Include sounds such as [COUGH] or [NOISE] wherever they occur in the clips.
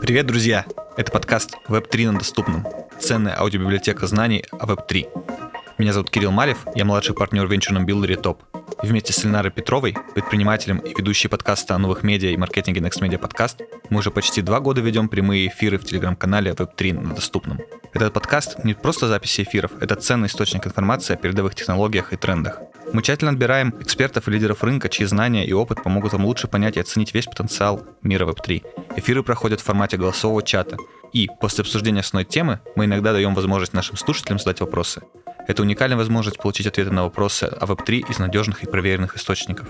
Привет, друзья! Это подкаст Web3 на доступном. Ценная аудиобиблиотека знаний о Web3. Меня зовут Кирилл Малев, я младший партнер в венчурном билдере ТОП. И вместе с Ленарой Петровой, предпринимателем и ведущей подкаста о новых медиа и маркетинге Next Media Podcast, мы уже почти два года ведем прямые эфиры в телеграм-канале Web3 на доступном. Этот подкаст не просто записи эфиров, это ценный источник информации о передовых технологиях и трендах. Мы тщательно отбираем экспертов и лидеров рынка, чьи знания и опыт помогут вам лучше понять и оценить весь потенциал мира Web3. Эфиры проходят в формате голосового чата. И после обсуждения основной темы мы иногда даем возможность нашим слушателям задать вопросы. Это уникальная возможность получить ответы на вопросы о Web3 из надежных и проверенных источников.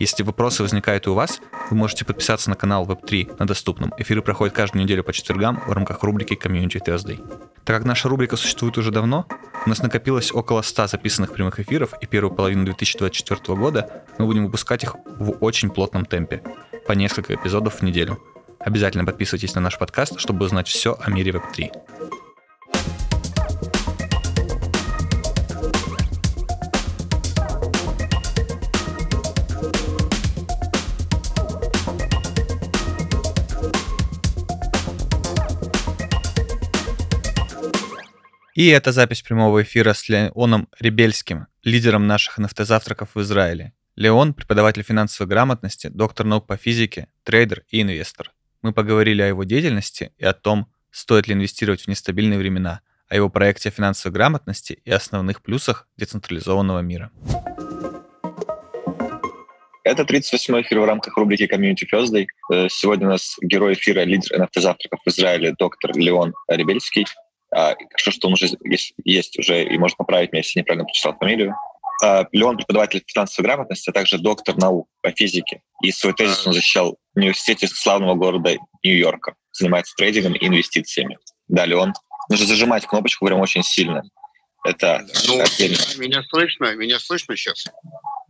Если вопросы возникают и у вас, вы можете подписаться на канал Web3 на доступном. Эфиры проходят каждую неделю по четвергам в рамках рубрики Community Thursday. Так как наша рубрика существует уже давно, у нас накопилось около 100 записанных прямых эфиров, и первую половину 2024 года мы будем выпускать их в очень плотном темпе, по несколько эпизодов в неделю. Обязательно подписывайтесь на наш подкаст, чтобы узнать все о мире Web3. И это запись прямого эфира с Леоном Ребельским, лидером наших NFT-завтраков в Израиле. Леон – преподаватель финансовой грамотности, доктор наук по физике, трейдер и инвестор. Мы поговорили о его деятельности и о том, стоит ли инвестировать в нестабильные времена, о его проекте финансовой грамотности и основных плюсах децентрализованного мира. Это 38-й эфир в рамках рубрики Community Thursday. Э, сегодня у нас герой эфира, лидер NFT-завтраков в Израиле, доктор Леон Ребельский. А, хорошо, что он уже есть, есть уже и может поправить меня, если неправильно прочитал фамилию. А, Леон преподаватель финансовой грамотности, а также доктор наук по физике. И свой тезис он защищал в университете славного города Нью-Йорка. Занимается трейдингом и инвестициями. Да, Леон. Нужно зажимать кнопочку прям очень сильно. Это ну, отдельно. Меня слышно? Меня слышно сейчас?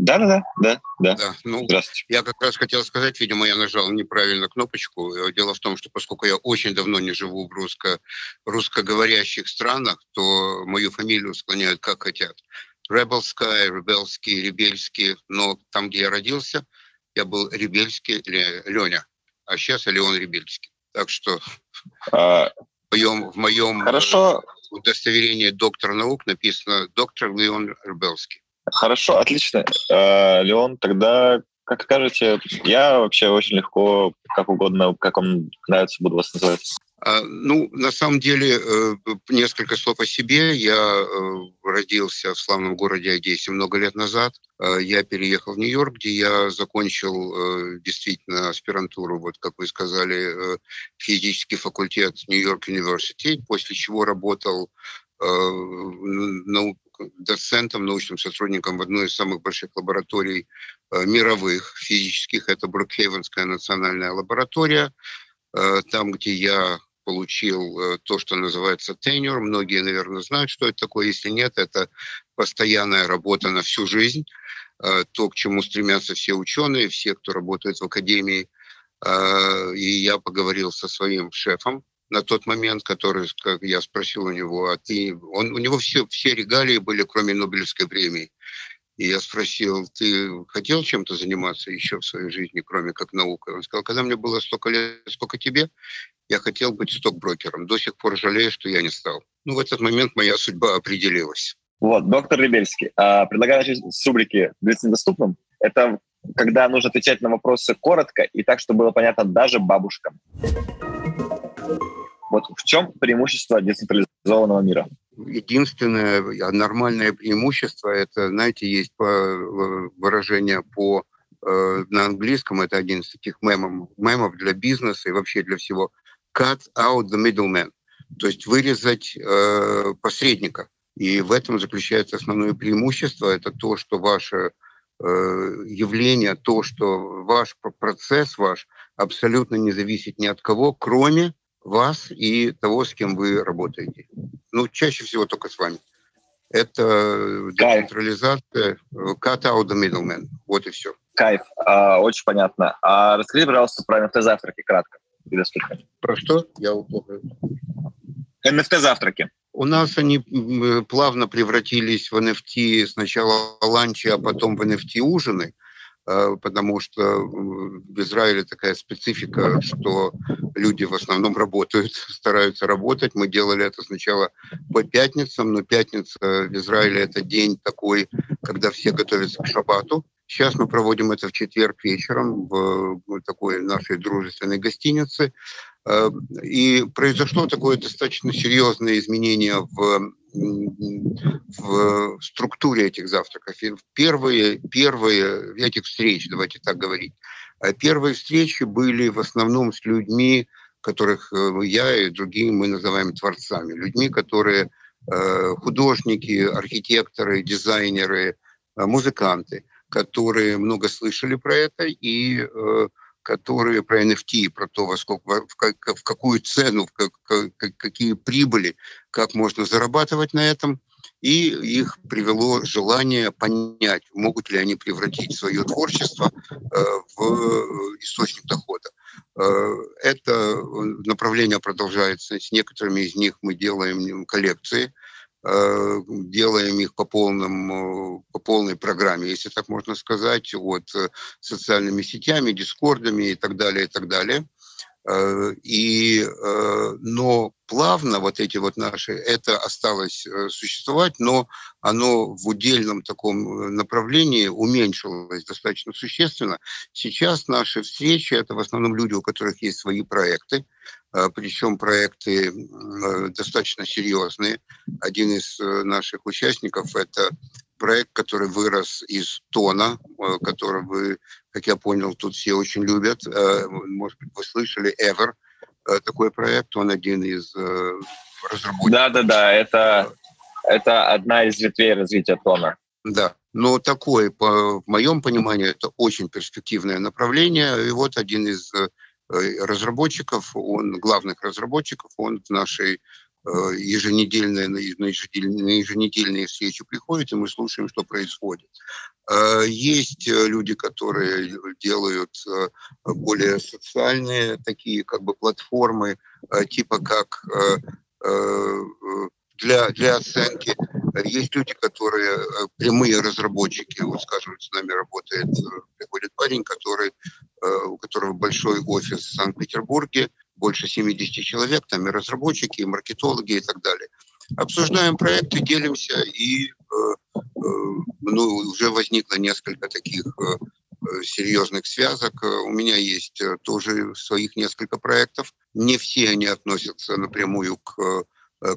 Да, да, да, да, да. Ну, Здравствуйте. Я как раз хотел сказать, видимо, я нажал неправильно кнопочку. Дело в том, что поскольку я очень давно не живу в русско русскоговорящих странах, то мою фамилию склоняют как хотят. Sky, Ребельский, Ребельский. Но там, где я родился, я был Ребельский Леня. А сейчас я Леон Ребельский. Так что а... в моем, в моем Хорошо удостоверение доктора наук написано доктор Леон Рыбелский. Хорошо, отлично. Э, Леон, тогда, как скажете, я вообще очень легко, как угодно, как вам нравится, буду вас называть. А, ну, на самом деле, э, несколько слов о себе. Я э, родился в славном городе Одессе много лет назад. Э, я переехал в Нью-Йорк, где я закончил действительно аспирантуру, вот как вы сказали, физический факультет Нью-Йорк Университет, после чего работал доцентом, научным сотрудником в одной из самых больших лабораторий мировых физических. Это Брукхейвенская национальная лаборатория там, где я получил э, то, что называется тенюр. Многие, наверное, знают, что это такое. Если нет, это постоянная работа на всю жизнь. Э, то, к чему стремятся все ученые, все, кто работает в академии. Э, и я поговорил со своим шефом на тот момент, который, как я спросил у него, а ты, он, у него все, все регалии были, кроме Нобелевской премии. И я спросил, ты хотел чем-то заниматься еще в своей жизни, кроме как наукой? Он сказал, когда мне было столько лет, сколько тебе, я хотел быть стокброкером. До сих пор жалею, что я не стал. Ну, в этот момент моя судьба определилась. Вот, доктор Ребельский. А, предлагаю начать с рубрики «Быть недоступным». Это когда нужно отвечать на вопросы коротко и так, чтобы было понятно даже бабушкам. Вот в чем преимущество децентрализованного мира? единственное нормальное преимущество, это, знаете, есть выражение по э, на английском, это один из таких мемов, мемов для бизнеса и вообще для всего. Cut out the middleman, то есть вырезать э, посредника. И в этом заключается основное преимущество, это то, что ваше э, явление, то, что ваш процесс ваш абсолютно не зависит ни от кого, кроме вас и того, с кем вы работаете. Ну, чаще всего только с вами. Это децентрализация, cut out the middleman. Вот и все. Кайф. А, очень понятно. А расскажи, пожалуйста, про NFT-завтраки кратко. Про что? Я плохо... NFT-завтраки. У нас они плавно превратились в NFT сначала ланчи, а потом в NFT-ужины. Потому что в Израиле такая специфика, что люди в основном работают, [LAUGHS] стараются работать. Мы делали это сначала по пятницам, но пятница в Израиле это день такой, когда все готовятся к шабату. Сейчас мы проводим это в четверг вечером в такой нашей дружественной гостинице. Э, и произошло такое достаточно серьезное изменение в, в структуре этих завтраков. И первые, первые этих встреч, давайте так говорить, э, первые встречи были в основном с людьми, которых э, я и другие мы называем творцами, людьми, которые художники, архитекторы, дизайнеры, музыканты, которые много слышали про это и которые про NFT, про то, во сколько, в, как, в какую цену, в как, как, какие прибыли, как можно зарабатывать на этом. И их привело желание понять, могут ли они превратить свое творчество э, в источник дохода. Э, это направление продолжается. С некоторыми из них мы делаем коллекции – Э, делаем их по, полным, э, по полной программе, если так можно сказать, вот э, социальными сетями, дискордами и так далее, и так далее. И, но плавно вот эти вот наши, это осталось существовать, но оно в удельном таком направлении уменьшилось достаточно существенно. Сейчас наши встречи – это в основном люди, у которых есть свои проекты, причем проекты э, достаточно серьезные. Один из э, наших участников – это проект, который вырос из тона, э, который вы, как я понял, тут все очень любят. Может быть, вы слышали Ever, такой проект, он один из разработчиков. Да-да-да, это, это одна из ветвей развития тона. Да, но такое, по, в моем понимании, это очень перспективное направление. И вот один из Э, разработчиков, он главных разработчиков, он в нашей э, еженедельные, на еженедельные, еженедельные встречи приходит, и мы слушаем, что происходит. Э, есть люди, которые делают более социальные такие как бы платформы, типа как для, для оценки. Есть люди, которые прямые разработчики. Вот, скажем, с нами работает, приходит парень, который Э, у которого большой офис в Санкт-Петербурге, больше 70 человек, там и разработчики, и маркетологи и так далее. Обсуждаем проекты, делимся, и э, э, ну, уже возникло несколько таких серьезных связок. У меня есть тоже своих несколько проектов. Не все они относятся напрямую к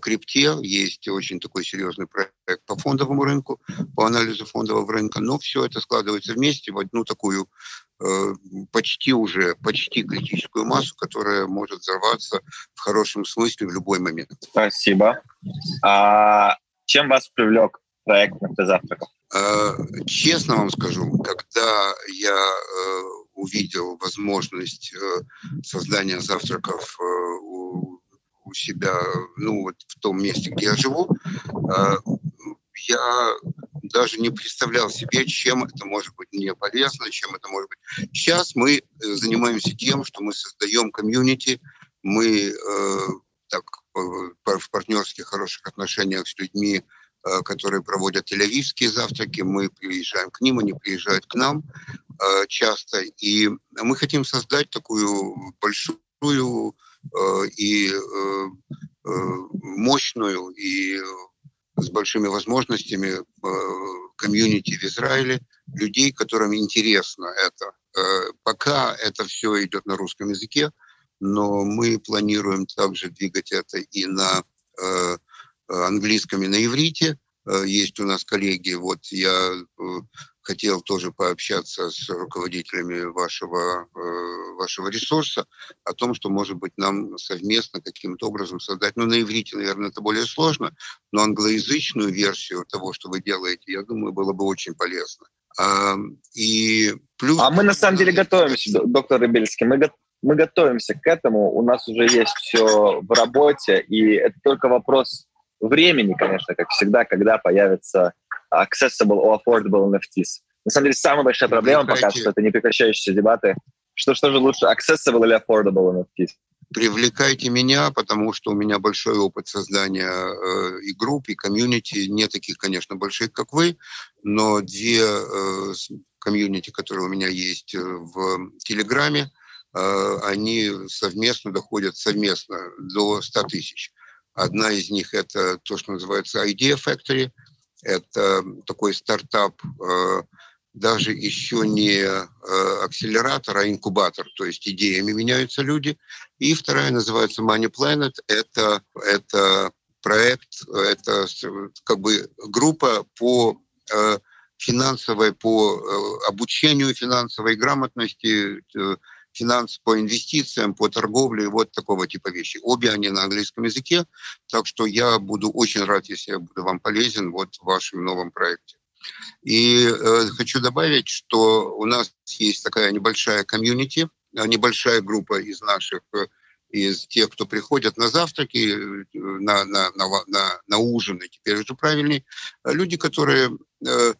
крипте. Есть очень такой серьезный проект по фондовому рынку, по анализу фондового рынка. Но все это складывается вместе в одну такую Э, почти уже, почти критическую массу, которая может взорваться в хорошем смысле в любой момент. Спасибо. А чем вас привлек проект «Завтраков»? Э, честно вам скажу, когда я э, увидел возможность создания завтраков у, у себя, ну вот в том месте, где я живу, я даже не представлял себе, чем это может быть мне полезно, чем это может быть. Сейчас мы э, занимаемся тем, что мы создаем комьюнити, мы э, так в партнерских хороших отношениях с людьми, э, которые проводят тель завтраки, мы приезжаем к ним, они приезжают к нам э, часто, и мы хотим создать такую большую э, и э, э мощную и с большими возможностями э, комьюнити в Израиле, людей, которым интересно это. Э, пока это все идет на русском языке, но мы планируем также двигать это и на э, английском, и на иврите. Есть у нас коллеги, вот я хотел тоже пообщаться с руководителями вашего, э, вашего ресурса о том, что, может быть, нам совместно каким-то образом создать, ну, на иврите, наверное, это более сложно, но англоязычную версию того, что вы делаете, я думаю, было бы очень полезно. А, и плюс... А мы на самом деле готовимся, доктор Рыбельский, мы, мы готовимся к этому, у нас уже есть все в работе, и это только вопрос времени, конечно, как всегда, когда появится accessible or affordable NFTs. На самом деле, самая большая проблема пока что это непрекращающиеся дебаты. Что, что же лучше, accessible или affordable NFTs? Привлекайте меня, потому что у меня большой опыт создания э, и групп, и комьюнити. Не таких, конечно, больших, как вы, но две э, комьюнити, которые у меня есть в Телеграме, они совместно доходят совместно до 100 тысяч. Одна из них – это то, что называется Idea Factory. Это такой стартап, даже еще не акселератор, а инкубатор, то есть идеями меняются люди. И вторая называется Money Planet. Это, это проект, это как бы группа по финансовой, по обучению финансовой грамотности, финанс по инвестициям, по торговле, вот такого типа вещи. Обе они на английском языке, так что я буду очень рад, если я буду вам полезен вот в вашем новом проекте. И э, хочу добавить, что у нас есть такая небольшая комьюнити, небольшая группа из наших из тех, кто приходят на завтраки, на, на, на, на, на ужины, теперь уже правильнее, люди, которые э,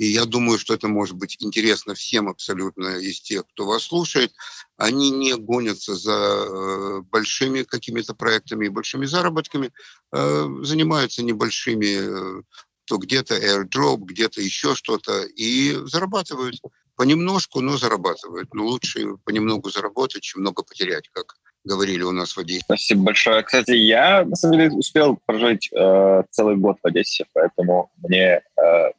и я думаю, что это может быть интересно всем абсолютно из тех, кто вас слушает, они не гонятся за э, большими какими-то проектами и большими заработками, э, занимаются небольшими, э, то где-то airdrop, где-то еще что-то, и зарабатывают понемножку, но зарабатывают. Но лучше понемногу заработать, чем много потерять, как говорили у нас в Одессе. Спасибо большое. Кстати, я, на самом деле, успел прожить э, целый год в Одессе, поэтому мне э,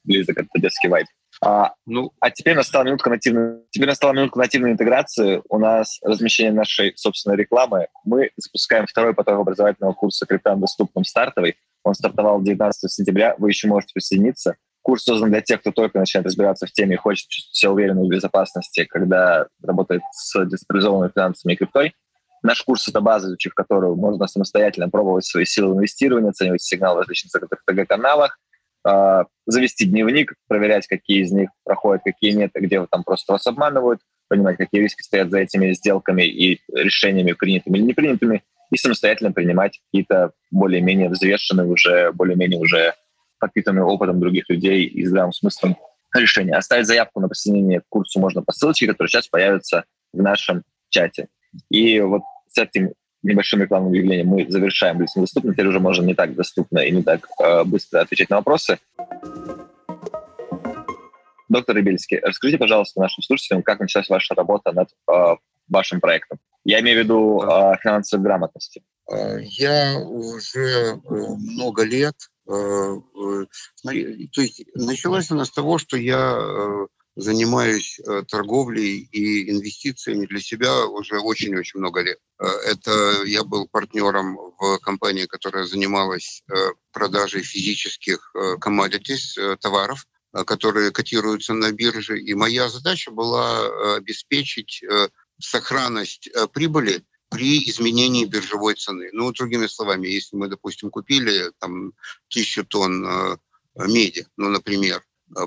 близок этот одесский вайб. А, ну, а теперь настала минутка нативной, теперь настала минутка нативной интеграции. У нас размещение нашей собственной рекламы. Мы запускаем второй поток образовательного курса «Криптан доступным стартовый». Он стартовал 19 сентября. Вы еще можете присоединиться. Курс создан для тех, кто только начинает разбираться в теме и хочет чувствовать себя уверенно в безопасности, когда работает с децентрализованными финансами и криптой. Наш курс — это база, изучив которую можно самостоятельно пробовать свои силы инвестирования, оценивать сигналы в различных ТГ-каналах, э, завести дневник, проверять, какие из них проходят, какие нет, и где вы там просто вас обманывают, понимать, какие риски стоят за этими сделками и решениями, принятыми или не принятыми, и самостоятельно принимать какие-то более-менее взвешенные, уже более-менее уже подпитанные опытом других людей и здравым смыслом решения. Оставить заявку на присоединение к курсу можно по ссылочке, которая сейчас появится в нашем чате. И вот с этим небольшим рекламным объявлением мы завершаем «Близко доступно». Теперь уже можно не так доступно и не так э, быстро отвечать на вопросы. Доктор Рибельский, расскажите, пожалуйста, нашим слушателям, как началась ваша работа над э, вашим проектом. Я имею в виду э, финансовой грамотности. Э, я уже э, много лет, э, то есть началось она с того, что я занимаюсь э, торговлей и инвестициями для себя уже очень-очень много лет. Э, это я был партнером в компании, которая занималась э, продажей физических commodities, товаров, которые котируются на бирже. И моя задача была обеспечить сохранность прибыли при изменении биржевой цены. Ну, другими словами, если мы, допустим, купили там тысячу тонн меди, ну, например,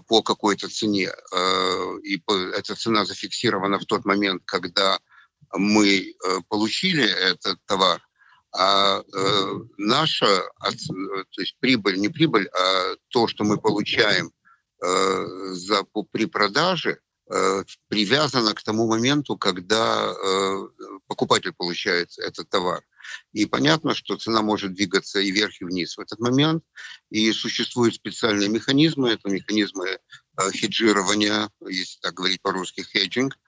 по какой-то цене, э, и эта цена зафиксирована в тот момент, когда мы э, получили этот товар, а наша, то есть прибыль, не прибыль, а то, что мы получаем за, при продаже, привязано к тому моменту, когда покупатель получает этот товар. И понятно, что цена может двигаться и вверх, и вниз в этот момент. И существуют специальные механизмы. Это механизмы э, хеджирования, если так говорить по-русски, хеджинг,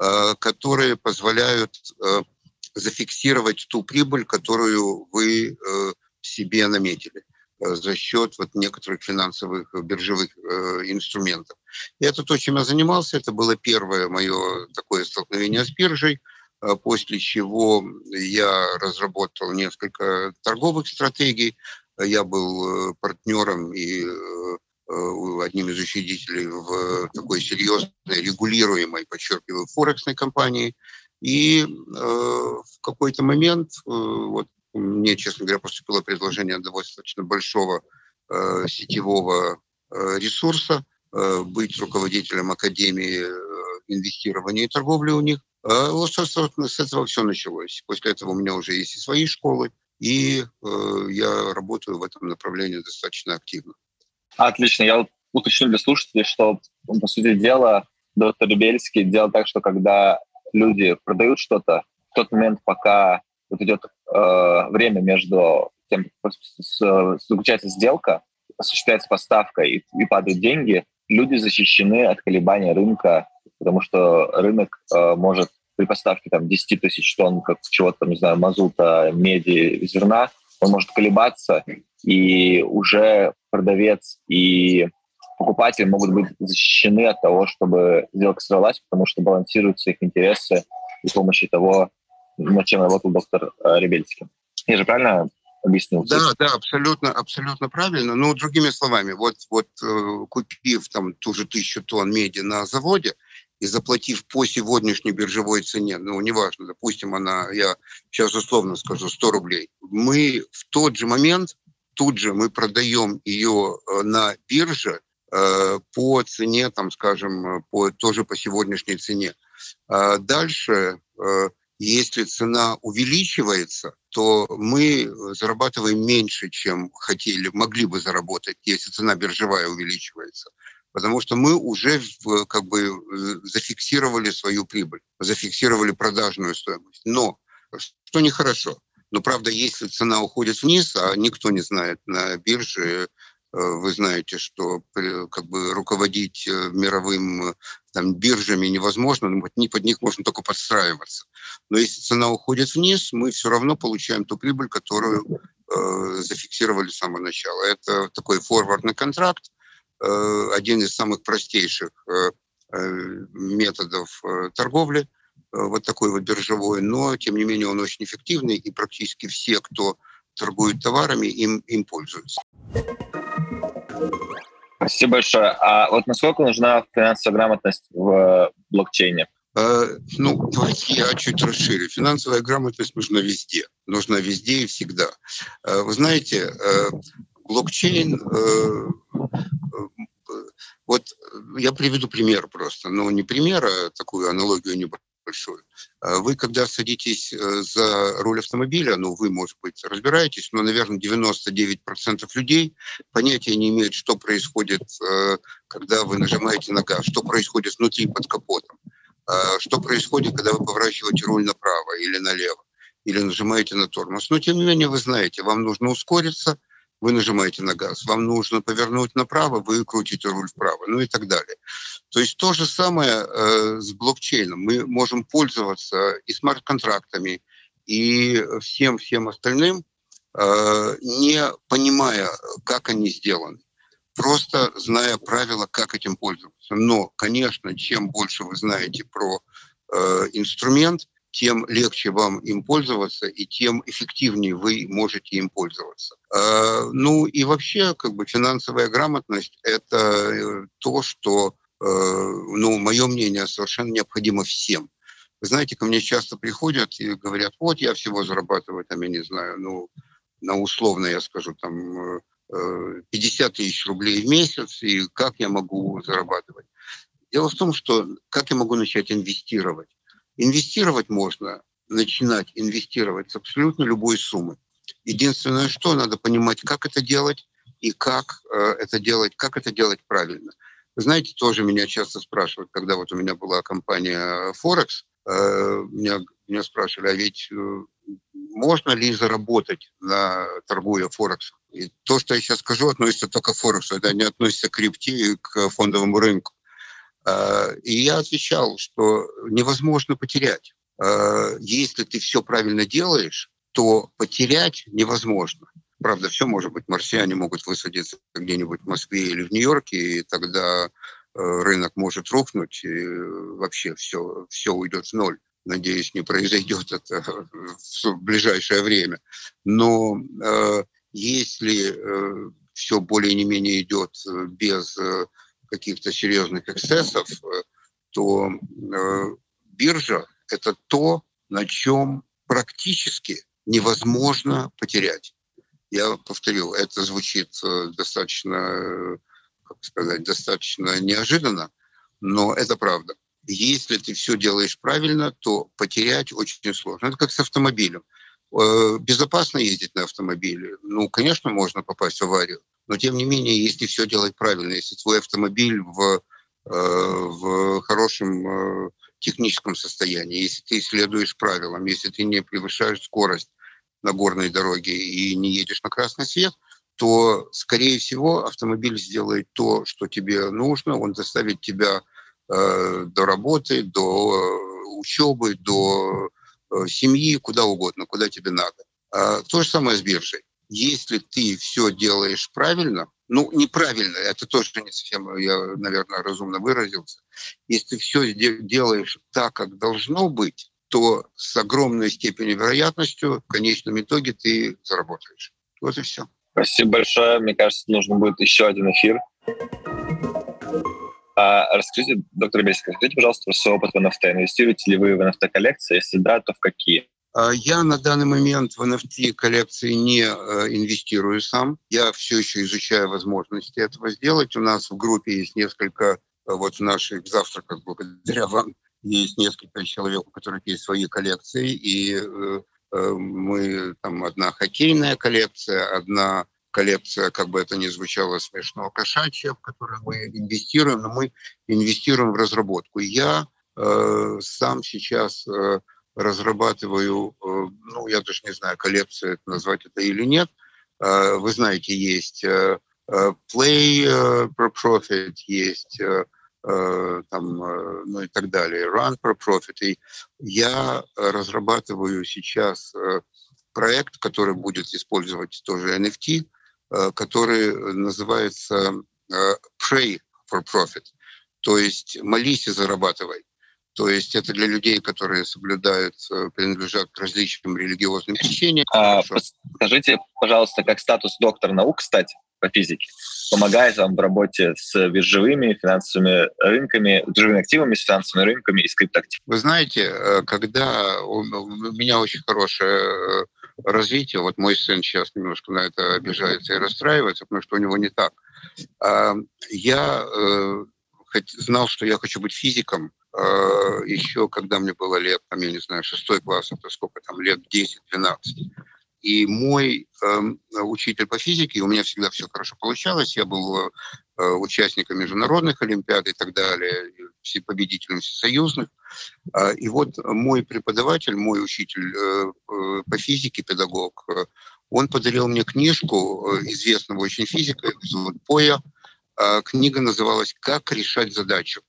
э, которые позволяют э, зафиксировать ту прибыль, которую вы себе наметили за счет вот некоторых финансовых биржевых э, инструментов. И это то, чем я занимался. Это было первое мое такое столкновение с биржей. А после чего я разработал несколько торговых стратегий. Я был э, партнером и э, э, одним из учредителей в такой серьезной, регулируемой, подчеркиваю, форексной компании. И в какой-то момент, вот мне, честно говоря, поступило предложение достаточно большого сетевого ресурса быть руководителем Академии инвестирования и торговли у них. А вот, собственно, с этого все началось. После этого у меня уже есть и свои школы, и э, я работаю в этом направлении достаточно активно. Отлично. Я уточню для слушателей, что, по сути дела, доктор Бельский делал так, что когда люди продают что-то, в тот момент, пока вот идет э, время между тем, как заключается сделка, осуществляется поставка и, и падают деньги, люди защищены от колебания рынка, потому что рынок э, может при поставке там 10 тысяч тонн как чего-то, там, не знаю, мазута, меди, зерна, он может колебаться, и уже продавец и покупатель могут быть защищены от того, чтобы сделка сорвалась, потому что балансируются их интересы при помощи того, над чем работал доктор э, Ребельский. Я же правильно объяснил? Да, да, абсолютно, абсолютно правильно. Ну, другими словами, вот, вот э, купив там ту же тысячу тонн меди на заводе и заплатив по сегодняшней биржевой цене, ну, неважно, допустим, она, я сейчас условно скажу, 100 рублей, мы в тот же момент, тут же мы продаем ее э, на бирже э, по цене, там, скажем, по, тоже по сегодняшней цене. А дальше если цена увеличивается, то мы зарабатываем меньше, чем хотели, могли бы заработать, если цена биржевая увеличивается. Потому что мы уже как бы э, зафиксировали свою прибыль, зафиксировали продажную стоимость. Но что нехорошо, но правда, если цена уходит вниз, а никто не знает на бирже, Э, вы знаете, что как бы руководить э, мировым э, там, биржами невозможно, но под них можно только подстраиваться. Но если цена уходит вниз, мы все равно получаем ту прибыль, которую э, зафиксировали с самого начала. Это такой форвардный контракт, э, один из самых простейших э, методов э, торговли, э, вот такой вот биржевой, но тем не менее он очень эффективный, и практически все, кто торгует товарами, им, им пользуются. Спасибо большое. А вот насколько нужна финансовая грамотность в блокчейне? Э, ну, я чуть расширю. Финансовая грамотность нужна везде. Нужна везде и всегда. Э, вы знаете, э, блокчейн... Вот я приведу пример просто. Ну, не пример, а такую аналогию не большую. А вы, когда садитесь э, за руль автомобиля, ну, вы, может быть, разбираетесь, но, наверное, 99% людей понятия не имеют, что происходит, э, когда вы нажимаете на газ, что происходит внутри под капотом, а что происходит, когда вы поворачиваете руль направо или налево, или нажимаете на тормоз. Но, тем не менее, вы знаете, вам нужно ускориться – вы нажимаете на газ, вам нужно повернуть направо, вы крутите руль вправо, ну и так далее. То есть то же самое э, с блокчейном. Мы можем пользоваться и смарт-контрактами, и всем-всем остальным, э, не понимая, как они сделаны, просто зная правила, как этим пользоваться. Но, конечно, чем больше вы знаете про э, инструмент, тем легче вам им пользоваться и тем эффективнее вы можете им пользоваться. А, ну и вообще, как бы финансовая грамотность – это э, то, что, э, ну, мое мнение, совершенно необходимо всем. Вы знаете, ко мне часто приходят и говорят, вот я всего зарабатываю, там, я не знаю, ну, на условно, я скажу, там, 50 э, тысяч рублей в месяц, и как я могу зарабатывать? Дело в том, что как я могу начать инвестировать? Инвестировать можно, начинать инвестировать с абсолютно любой суммы. Единственное, что надо понимать, как это делать и как э, это делать, как это делать правильно. Знаете, тоже меня часто спрашивают, когда вот у меня была компания Forex, э, меня, меня спрашивали, а ведь э, можно ли заработать на торгуя Форексом? И то, что я сейчас скажу, относится только к Форексу, это не относится к крипте и к фондовому рынку. А, и я отвечал, что невозможно потерять. А, если ты все правильно делаешь, то потерять невозможно. Правда, все может быть. Марсиане могут высадиться где-нибудь в Москве или в Нью-Йорке, и тогда э, рынок может рухнуть, и вообще все, все уйдет в ноль. Надеюсь, не произойдет это в ближайшее время. Но э, если э, все более не менее идет без каких-то серьезных эксцессов, э, то э, биржа – это то, на чем практически невозможно потерять. Я повторю, это звучит э, достаточно, как сказать, достаточно неожиданно, но это правда. Если ты все делаешь правильно, то потерять очень сложно. Это как с автомобилем. Безопасно ездить на автомобиле? Ну, конечно, можно попасть в аварию. Но тем не менее, если все делать правильно, если твой автомобиль в, э, в хорошем э, техническом состоянии, если ты следуешь правилам, если ты не превышаешь скорость на горной дороге и не едешь на красный свет, то, скорее всего, автомобиль сделает то, что тебе нужно, он доставит тебя э, до работы, до э, учебы, до семьи, куда угодно, куда тебе надо. А, то же самое с биржей. Если ты все делаешь правильно, ну, неправильно, это тоже не совсем, я, наверное, разумно выразился. Если ты все делаешь так, как должно быть, то с огромной степенью вероятностью в конечном итоге ты заработаешь. Вот и все. Спасибо большое. Мне кажется, нужно будет еще один эфир. А расскажите, доктор Бельский, расскажите, пожалуйста, про свой опыт в NFT. Инвестируете ли вы в NFT-коллекции? Если да, то в какие? А, я на данный момент в NFT-коллекции не э, инвестирую сам. Я все еще изучаю возможности этого сделать. У нас в группе есть несколько, э, вот в наших завтраках, благодаря вам, есть несколько человек, у которых есть свои коллекции, и э, мы там одна хоккейная коллекция, одна коллекция, как бы это ни звучало смешно, кошачья, в которую мы инвестируем, но мы инвестируем в разработку. Я э, сам сейчас э, разрабатываю, э, ну, я даже не знаю, коллекцию это назвать это или нет. Э, вы знаете, есть э, Play for Profit, есть там, ну и так далее, Run for Profit. И я разрабатываю сейчас проект, который будет использовать тоже NFT, который называется Pray for Profit, то есть молись и зарабатывай. То есть это для людей, которые соблюдают, э, принадлежат к различным религиозным течениям. А, скажите, пожалуйста, как статус доктор наук, кстати, по физике, помогает вам в работе с биржевыми финансовыми рынками, биржевыми активами, с финансовыми рынками и с криптоактивами? Вы знаете, когда у меня очень хорошая развития. Вот мой сын сейчас немножко на это обижается и расстраивается, потому что у него не так. Я э, знал, что я хочу быть физиком э, еще когда мне было лет, там, я не знаю, шестой класс, это сколько там, лет 10-12. И мой э, учитель по физике, у меня всегда все хорошо получалось, я был э, участником международных олимпиад и так далее, все победителем всесоюзных. Э, и вот мой преподаватель, мой учитель э, э, по физике, педагог, э, он подарил мне книжку э, известного очень физика, зовут Поя. Э, книга называлась «Как решать задачу».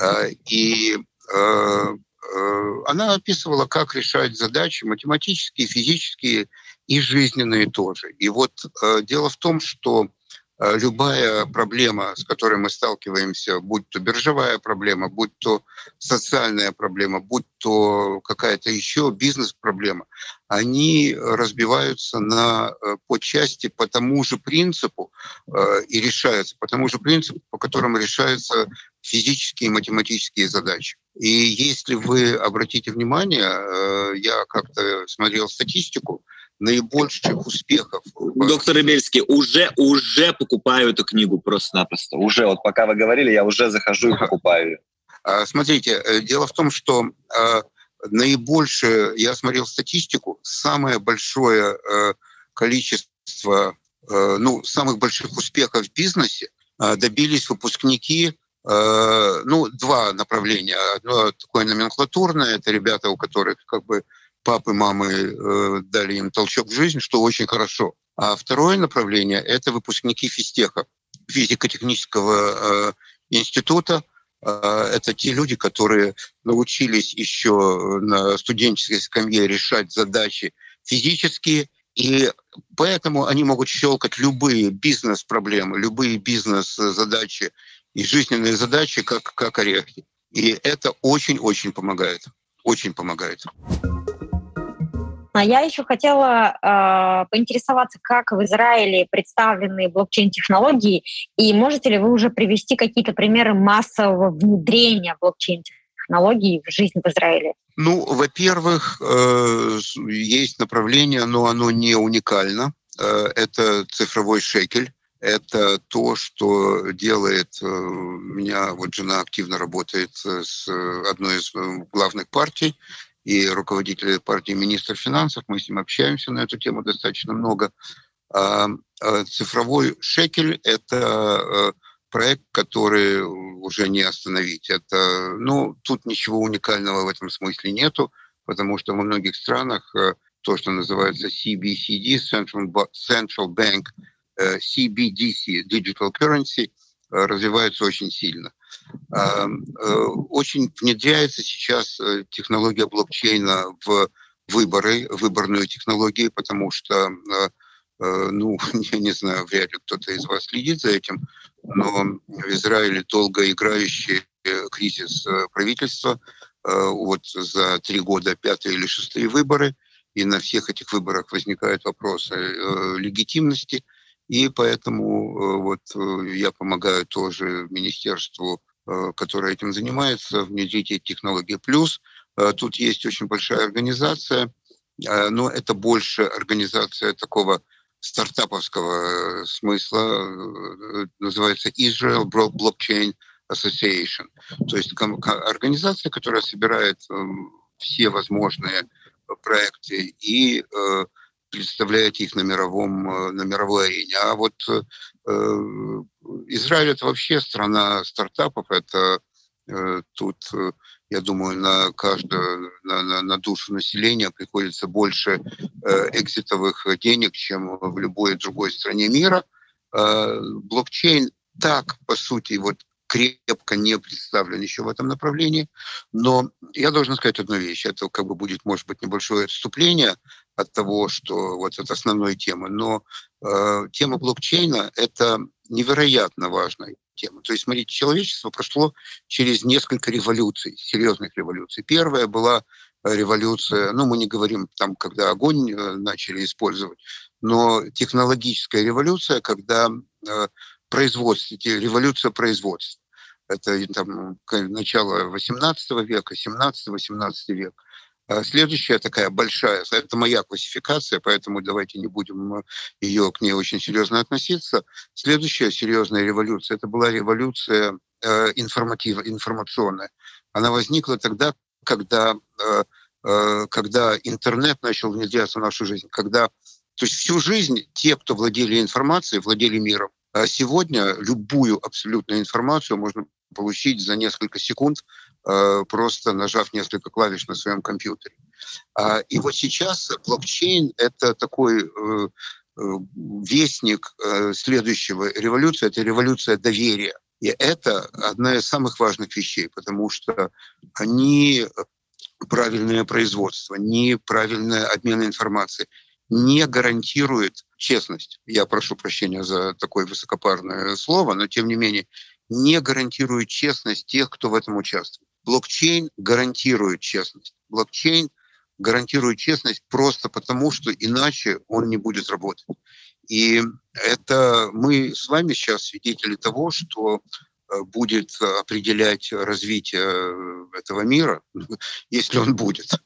Э, и э, Э, она описывала, как решать задачи математические, физические и жизненные тоже. И вот дело в том, что любая проблема, с которой мы сталкиваемся, будь то биржевая проблема, будь то социальная проблема, будь то какая-то еще бизнес-проблема, они разбиваются на, э, по части по тому же принципу э, и решаются по тому же принципу, по которому решаются физические и математические задачи. И если вы обратите внимание, э, я как-то смотрел статистику, наибольших успехов. Доктор Рыбельский, уже, уже покупаю эту книгу просто-напросто. Уже, вот пока вы говорили, я уже захожу и покупаю. А, смотрите, э, дело в том, что а, наибольшее, я смотрел статистику, самое большое э, количество, э, ну, самых больших успехов в бизнесе добились выпускники ну, два направления. Одно такое номенклатурное, это ребята, у которых как бы папы, мамы э, дали им толчок в жизнь, что очень хорошо. А второе направление – это выпускники физтеха, физико-технического э, института. Э, это те люди, которые научились еще на студенческой скамье решать задачи физические, и поэтому они могут щелкать любые бизнес-проблемы, любые бизнес-задачи и жизненные задачи, как, как орехи. И это очень-очень помогает. Очень помогает. А я еще хотела э, поинтересоваться, как в Израиле представлены блокчейн-технологии, и можете ли вы уже привести какие-то примеры массового внедрения блокчейн-технологий в жизнь в Израиле? Ну, во-первых, э, есть направление, но оно не уникально. Э, это цифровой шекель. Это то, что делает э, меня, вот жена активно работает с одной из э, главных партий, и руководитель партии министр финансов. Мы с ним общаемся на эту тему достаточно много. А, а цифровой шекель – это э, проект, который уже не остановить. Это, ну, тут ничего уникального в этом смысле нету, потому что во многих странах э, то, что называется CBCD, Central, Bank CBDC, Digital Currency, развиваются очень сильно. Очень внедряется сейчас технология блокчейна в выборы, выборную технологию, потому что ну, [LAUGHS] я не знаю, вряд ли кто-то из вас следит за этим, но в Израиле долгоиграющий кризис правительства, вот за три года пятые или шестые выборы, и на всех этих выборах возникают вопросы легитимности, и поэтому вот я помогаю тоже министерству, которое этим занимается, внедрить эти технологии. Плюс тут есть очень большая организация, но это больше организация такого стартаповского смысла, называется Israel Blockchain Association. То есть организация, которая собирает все возможные проекты и представляет их на, мировом, на мировой арене. А вот Израиль — это вообще страна стартапов, это тут я думаю, на каждую, на, на, на душу населения приходится больше э, экзитовых денег, чем в любой другой стране мира. Э, блокчейн так, по сути, вот крепко не представлен еще в этом направлении. Но я должен сказать одну вещь. Это как бы будет, может быть, небольшое отступление от того, что вот это основной темы. Но э, тема блокчейна — это невероятно важная тема. То есть, смотрите, человечество прошло через несколько революций, серьезных революций. Первая была революция, ну, мы не говорим там, когда огонь э, начали использовать, но технологическая революция, когда э, производство, революция производства. Это там, начало 18 века, 17-18 век. А следующая такая большая, это моя классификация, поэтому давайте не будем ее к ней очень серьезно относиться. Следующая серьезная революция, это была революция э, информатив, информационная. Она возникла тогда, когда, э, э, когда интернет начал внедряться в нашу жизнь, когда то есть всю жизнь те, кто владели информацией, владели миром. А сегодня любую абсолютную информацию можно получить за несколько секунд, э, просто нажав несколько клавиш на своем компьютере. А, и вот сейчас блокчейн — это такой э, э, вестник следующего революции, это революция доверия. И это одна из самых важных вещей, потому что они правильное производство, неправильный обмен информацией не гарантирует честность. Я прошу прощения за такое высокопарное слово, но тем не менее не гарантирует честность тех, кто в этом участвует. Блокчейн гарантирует честность. Блокчейн гарантирует честность просто потому, что иначе он не будет работать. И это мы с вами сейчас свидетели того, что э, будет определять развитие этого мира, [LAUGHS] если он будет, э,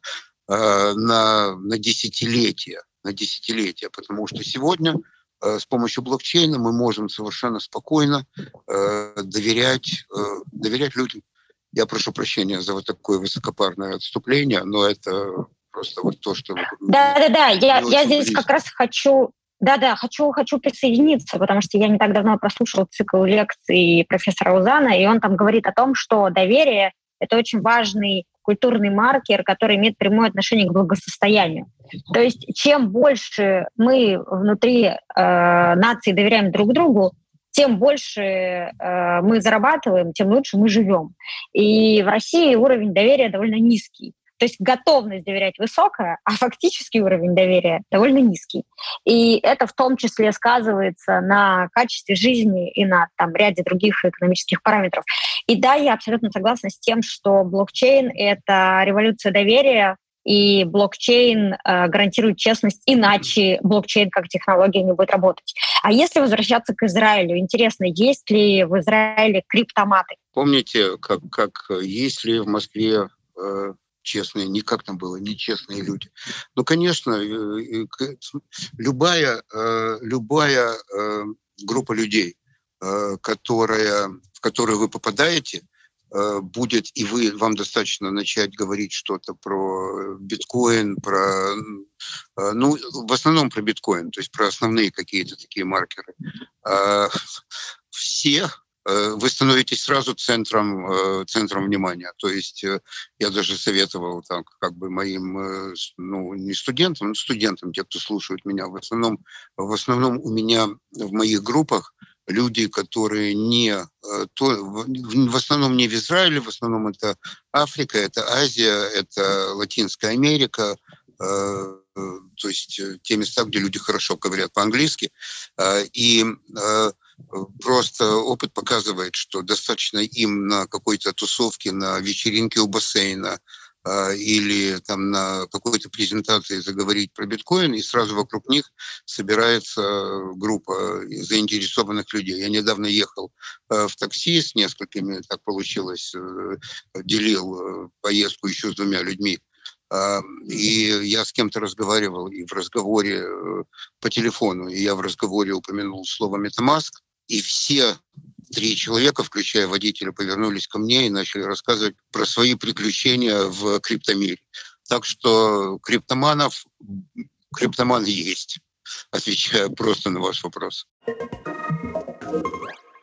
на, на десятилетия, на десятилетия, потому что сегодня Э, с помощью блокчейна мы можем совершенно спокойно э, доверять, э, доверять людям. Я прошу прощения за вот такое высокопарное отступление, но это просто вот то, что... Да, да, да, я, я здесь близко. как раз хочу да, да, хочу, хочу присоединиться, потому что я не так давно прослушала цикл лекций профессора Узана, и он там говорит о том, что доверие — это очень важный культурный маркер, который имеет прямое отношение к благосостоянию. То есть чем больше мы внутри э, нации доверяем друг другу, тем больше э, мы зарабатываем, тем лучше мы живем. И в России уровень доверия довольно низкий. То есть готовность доверять высокая, а фактический уровень доверия довольно низкий. И это в том числе сказывается на качестве жизни и на там, ряде других экономических параметров. И да, я абсолютно согласна с тем, что блокчейн — это революция доверия, и блокчейн э, гарантирует честность, иначе блокчейн как технология не будет работать. А если возвращаться к Израилю, интересно, есть ли в Израиле криптоматы? Помните, как, как есть ли в Москве э, честные, не как там было, нечестные люди. Ну, конечно, э, любая, э, любая э, группа людей, которая, в которую вы попадаете, будет, и вы, вам достаточно начать говорить что-то про биткоин, про, ну, в основном про биткоин, то есть про основные какие-то такие маркеры. [LAUGHS] Все вы становитесь сразу центром, центром внимания. То есть я даже советовал так, как бы моим, ну, не студентам, но студентам, те, кто слушают меня, в основном, в основном у меня в моих группах люди, которые не то, в основном не в Израиле, в основном это Африка, это Азия, это Латинская Америка, то есть те места, где люди хорошо говорят по-английски. И просто опыт показывает, что достаточно им на какой-то тусовке, на вечеринке у бассейна э, или там на какой-то презентации заговорить про биткоин, и сразу вокруг них собирается группа заинтересованных людей. Я недавно ехал э, в такси с несколькими, так получилось, э, делил поездку еще с двумя людьми, и я с кем-то разговаривал, и в разговоре по телефону, и я в разговоре упомянул слово «метамаск», и все три человека, включая водителя, повернулись ко мне и начали рассказывать про свои приключения в криптомире. Так что криптоманов, криптоман есть, отвечая просто на ваш вопрос.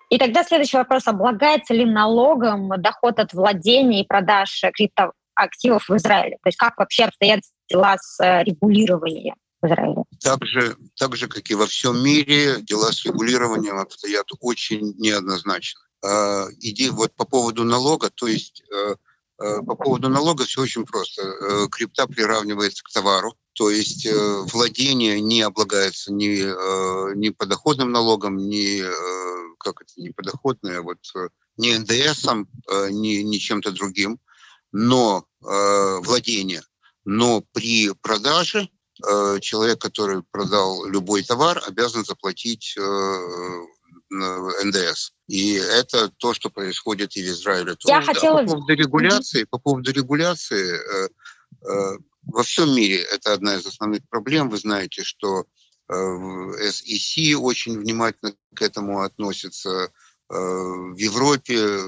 И тогда следующий вопрос. Облагается ли налогом доход от владения и продаж криптоактивов в Израиле? То есть как вообще обстоят дела с э, регулированием? В Израиле. Так же, так же, как и во всем мире, дела с регулированием обстоят очень неоднозначно. А, иди вот по поводу налога, то есть э, э, по поводу налога все очень просто. Э, крипта приравнивается к товару, то есть владение не облагается ни, ни подоходным налогом, ни, как это, не подоходное, а вот, ни НДСом, ни, ни чем-то другим, но владение. Но при продаже Э, человек, который продал любой товар, обязан заплатить э, НДС. И это то, что происходит и в Израиле. Я тоже. хотела... По поводу регуляции, по поводу регуляции э, во всем мире это одна из основных проблем. Вы знаете, что SEC очень внимательно к этому относится. В Европе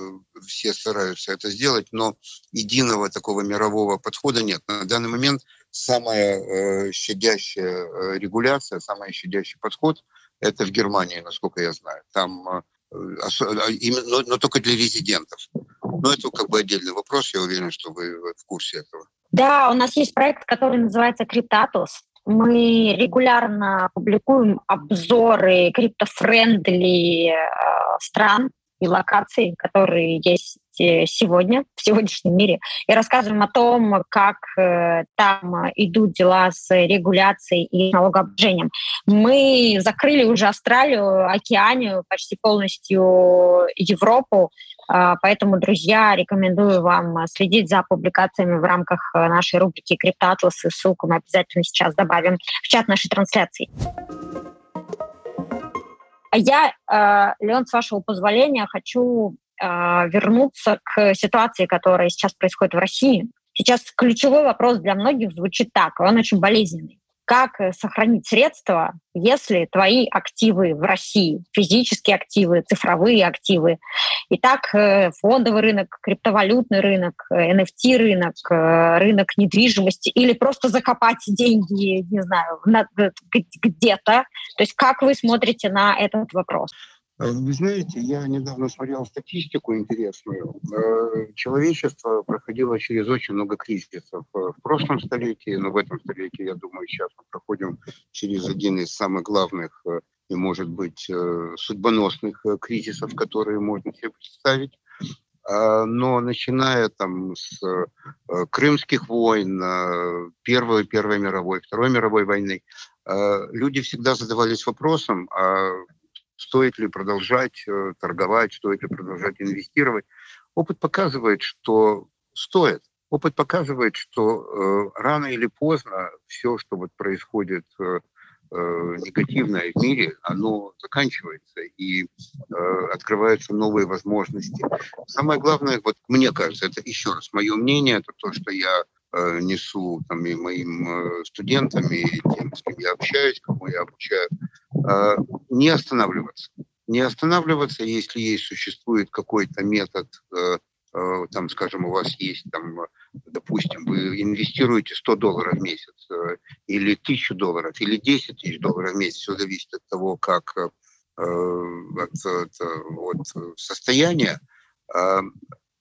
все стараются это сделать, но единого такого мирового подхода нет. На данный момент самая э, щадящая э, регуляция, самый щадящий подход – это в Германии, насколько я знаю. Там э, а, именно, но, но только для резидентов. Но это как бы отдельный вопрос, я уверен, что вы в курсе этого. Да, у нас есть проект, который называется Криптатус. Мы регулярно публикуем обзоры криптофрендли э, стран и локаций, которые есть э, сегодня, в сегодняшнем мире, и рассказываем о том, как э, там идут дела с регуляцией и налогообложением. Мы закрыли уже Австралию, Океанию, почти полностью Европу, э, поэтому, друзья, рекомендую вам следить за публикациями в рамках нашей рубрики «Криптоатлас», и ссылку мы обязательно сейчас добавим в чат нашей трансляции. А я, э, Леон, с вашего позволения, хочу вернуться к ситуации, которая сейчас происходит в России. Сейчас ключевой вопрос для многих звучит так, он очень болезненный как э, сохранить средства, если твои активы в России, физические активы, цифровые активы. Итак, э, фондовый рынок, криптовалютный рынок, NFT рынок, э, рынок недвижимости или просто закопать деньги, не знаю, где-то. То есть как вы смотрите на этот вопрос? Э, вы знаете, я недавно смотрел статистику интересную. Э, человечество проходило через очень много кризисов в прошлом столетии, но в этом столетии, я думаю, сейчас мы проходим через один из самых главных э, и, может быть, судьбоносных кризисов, которые можно себе представить. А, но начиная там с крымских войн, Первой, Первой мировой, Второй мировой войны, люди всегда задавались вопросом, а стоит ли продолжать э, торговать, стоит ли продолжать инвестировать. Опыт показывает, что стоит. Опыт показывает, что э, рано или поздно все, что вот происходит э, э, негативное в мире, оно заканчивается и э, открываются новые возможности. Самое главное, вот мне кажется, это еще раз мое мнение, это то, что я э, несу там, и моим э, студентам, и тем, с кем я общаюсь, кому я обучаю, не останавливаться. Не останавливаться, если есть, существует какой-то метод, э, э, там, скажем, у вас есть, там, допустим, вы инвестируете 100 долларов в месяц, э, или 1000 долларов, или 10 тысяч долларов в месяц, все зависит от того, как от, от, от состояния,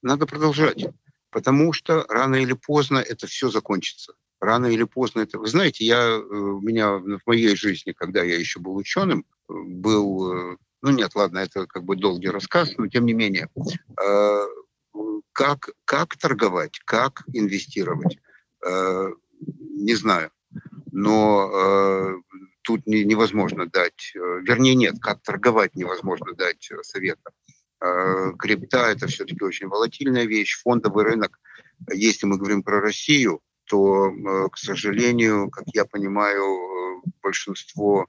надо продолжать, потому что рано или поздно это все закончится. Рано или поздно это... Вы знаете, я, у меня в моей жизни, когда я еще был ученым, был... Ну нет, ладно, это как бы долгий рассказ, но тем не менее. Как, как торговать, как инвестировать, не знаю. Но тут не, невозможно дать, вернее нет, как торговать невозможно дать совета. Крипта – это все-таки очень волатильная вещь, фондовый рынок. Если мы говорим про Россию, то, к сожалению, как я понимаю, большинство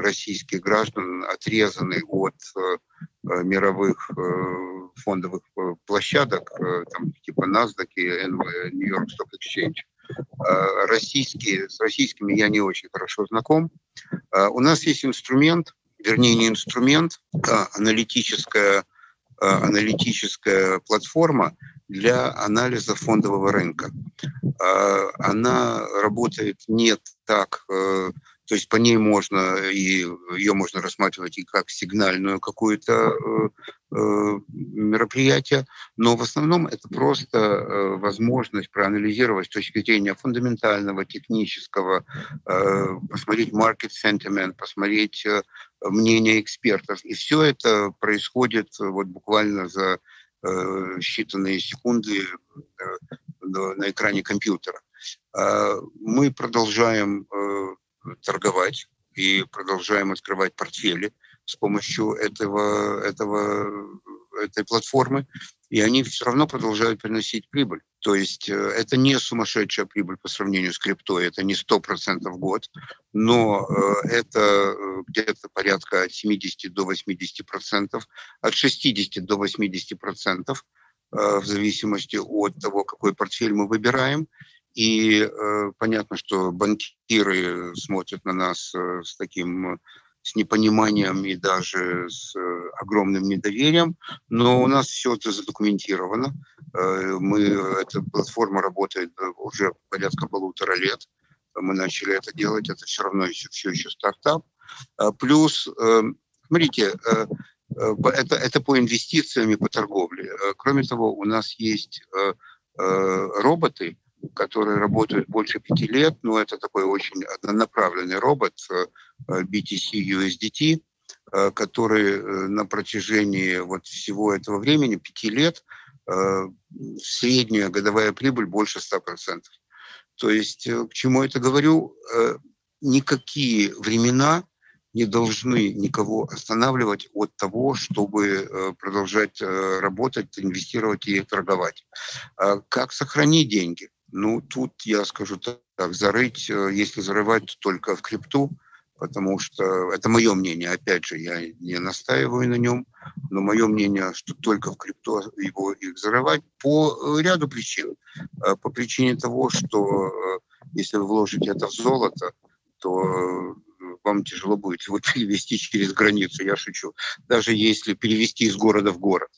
российских граждан отрезаны от мировых фондовых площадок, там, типа NASDAQ и New York Stock Exchange. Российские, с российскими я не очень хорошо знаком. У нас есть инструмент, вернее не инструмент, а аналитическая, аналитическая платформа для анализа фондового рынка. А, она работает не так э, то есть по ней можно, и ее можно рассматривать и как сигнальную какое-то э, э, мероприятие, но в основном это просто э, возможность проанализировать с точки зрения фундаментального, технического, э, посмотреть market sentiment, посмотреть э, мнение экспертов. И все это происходит вот буквально за э, считанные секунды э, на экране компьютера. Э, мы продолжаем э, торговать и продолжаем открывать портфели с помощью этого, этого, этой платформы, и они все равно продолжают приносить прибыль. То есть э, это не сумасшедшая прибыль по сравнению с криптой, это не 100% в год, но э, это э, где-то порядка от 70 до 80%, от 60 до 80% в зависимости от того, какой портфель мы выбираем. И э, понятно, что банкиры смотрят на нас э, с таким с непониманием и даже с э, огромным недоверием, но у нас все это задокументировано. Э, мы, эта платформа работает уже порядка полутора лет. Мы начали это делать, это все равно еще, все еще стартап. Э, плюс, э, смотрите, э, э это, это по инвестициям и по торговле. Э, кроме того, у нас есть э, э, роботы, которые работают больше пяти лет, но это такой очень однонаправленный робот э, BTC USDT, э, который э, на протяжении вот всего этого времени, пяти лет, средняя годовая прибыль больше 100%. То есть к чему это говорю? Никакие времена не должны никого останавливать от того, чтобы продолжать работать, инвестировать и торговать. А как сохранить деньги? Ну, тут я скажу так, зарыть, э, если зарывать, то только в крипту, потому что это мое мнение, опять же, я не настаиваю на нем, но мое мнение, что только в крипту его их зарывать по ряду причин. Э, по причине того, что э, если вы вложите это в золото, то вам тяжело будет его [LAUGHS] перевести через границу, я шучу. Даже если перевести из города в город.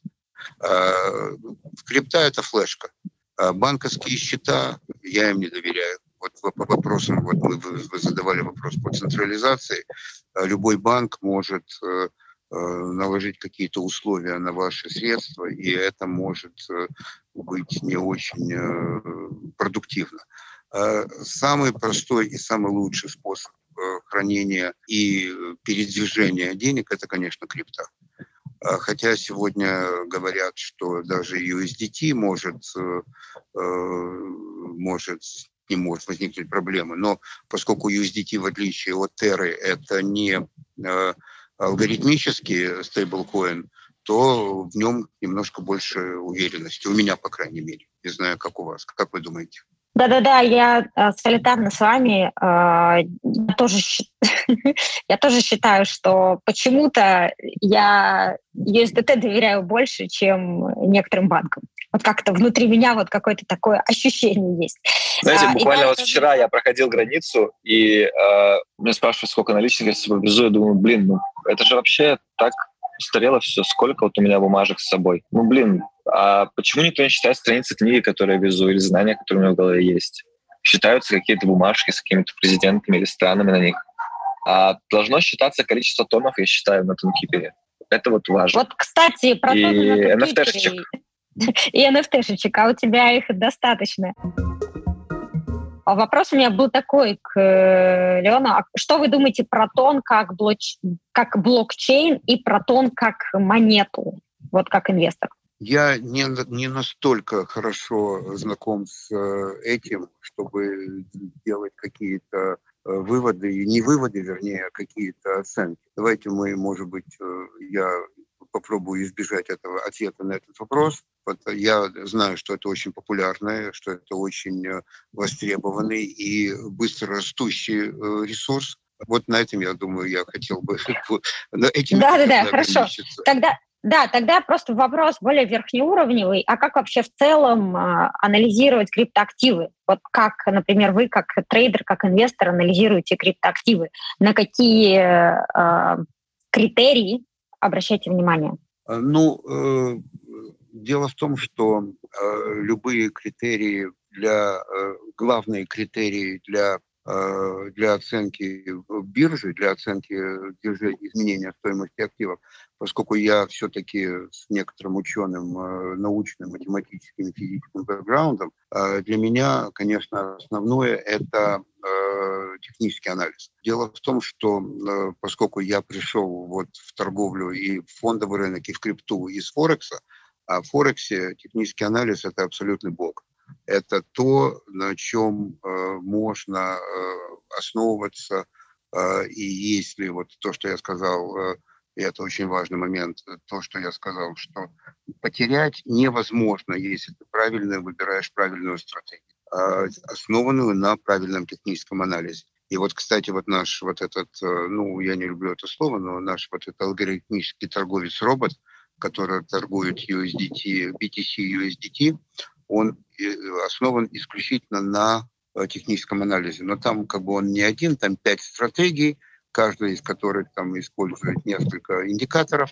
В крипта это флешка. А банковские счета, я им не доверяю. Вот по вопросам, вот мы, вы задавали вопрос по централизации. А любой банк может э, э, наложить какие-то условия на ваши средства, и это может э, быть не очень продуктивно. Самый простой и самый лучший способ хранения и передвижения денег – это, конечно, крипта. А хотя сегодня говорят, что даже USDT может, э, э, может не может возникнуть проблемы. Но поскольку USDT, в отличие от Terra, это не э, алгоритмический стейблкоин, то в нем немножко больше уверенности. У меня, по крайней мере. Не знаю, как у вас. Как вы думаете? Да-да-да, я э, солидарна с вами. Э, я, тоже, [LAUGHS] я тоже считаю, что почему-то я USDT доверяю больше, чем некоторым банкам. Вот как-то внутри меня вот какое-то такое ощущение есть. Знаете, а, буквально вот тоже... вчера я проходил границу, и э, меня спрашивают, сколько наличных я с собой везу. Я думаю, блин, ну это же вообще так устарело все. Сколько вот у меня бумажек с собой? Ну, блин, а почему никто не читает страницы книги, которые я везу, или знания, которые у меня в голове есть? Считаются какие-то бумажки с какими-то президентами или странами на них. А должно считаться количество тонов, я считаю, на Тонкипере. Это вот важно. Вот, кстати, про И на NFT-шечек. И NFT-шечек, а у тебя их достаточно. А Вопрос у меня был такой к э, Леону. А Что вы думаете про тон как, блоч... как блокчейн и про тон как монету, вот как инвестор? Я не, не настолько хорошо знаком с э, этим, чтобы делать какие-то э, выводы, не выводы, вернее, а какие-то оценки. Давайте мы, может быть, э, я попробую избежать этого ответа на этот вопрос. Вот Я знаю, что это очень популярное, что это очень востребованный и быстро растущий ресурс. Вот на этом, я думаю, я хотел бы [LAUGHS] этим Да-да-да, наверное, хорошо. ограничиться. Тогда, да, тогда просто вопрос более верхнеуровневый. А как вообще в целом а, анализировать криптоактивы? Вот как, например, вы как трейдер, как инвестор анализируете криптоактивы? На какие а, критерии обращайте внимание? Ну, э, дело в том, что э, любые критерии для э, главные критерии для э, для оценки биржи, для оценки биржи изменения стоимости активов, поскольку я все-таки с некоторым ученым, э, научным, математическим и физическим бэкграундом, э, для меня, конечно, основное это э, технический анализ. Дело в том, что э, поскольку я пришел вот в торговлю и в фондовый рынок, и в крипту из Форекса, а в Форексе технический анализ – это абсолютный бог. Это то, на чем э, можно э, основываться. Э, и если вот то, что я сказал, и это очень важный момент, то, что я сказал, что потерять невозможно, если ты правильно выбираешь правильную стратегию, э, основанную на правильном техническом анализе. И вот, кстати, вот наш вот этот, ну, я не люблю это слово, но наш вот этот алгоритмический торговец-робот, который торгует USDT, BTC USDT, он основан исключительно на э, техническом анализе. Но там как бы он не один, там пять стратегий, каждая из которых там использует несколько индикаторов,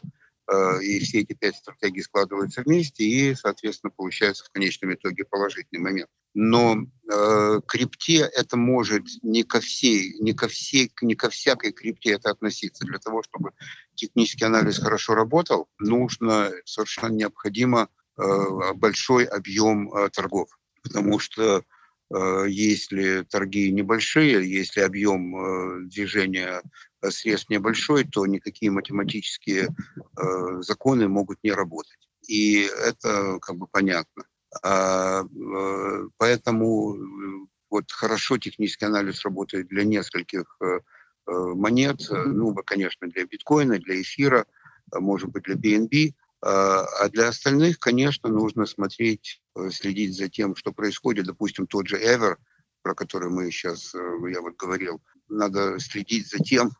э, и все эти пять стратегий складываются вместе, и, соответственно, получается в конечном итоге положительный момент. Но э, крипте это может не ко всей, не ко всей, не ко всякой крипте это относиться. Для того, чтобы технический анализ хорошо работал, нужно совершенно необходимо большой объем э, торгов, потому что э, если торги небольшие, если объем э, движения э, средств небольшой, то никакие математические э, законы могут не работать. И это как бы понятно. А, э, Поэтому э, вот хорошо технический анализ работает для нескольких э, э, монет, э, ну, конечно, для биткоина, для эфира, а может быть, для BNB, а а для остальных, конечно, нужно смотреть, э, следить за тем, что происходит. Допустим, тот же Ever, про который мы сейчас, э, я вот говорил, надо следить за тем,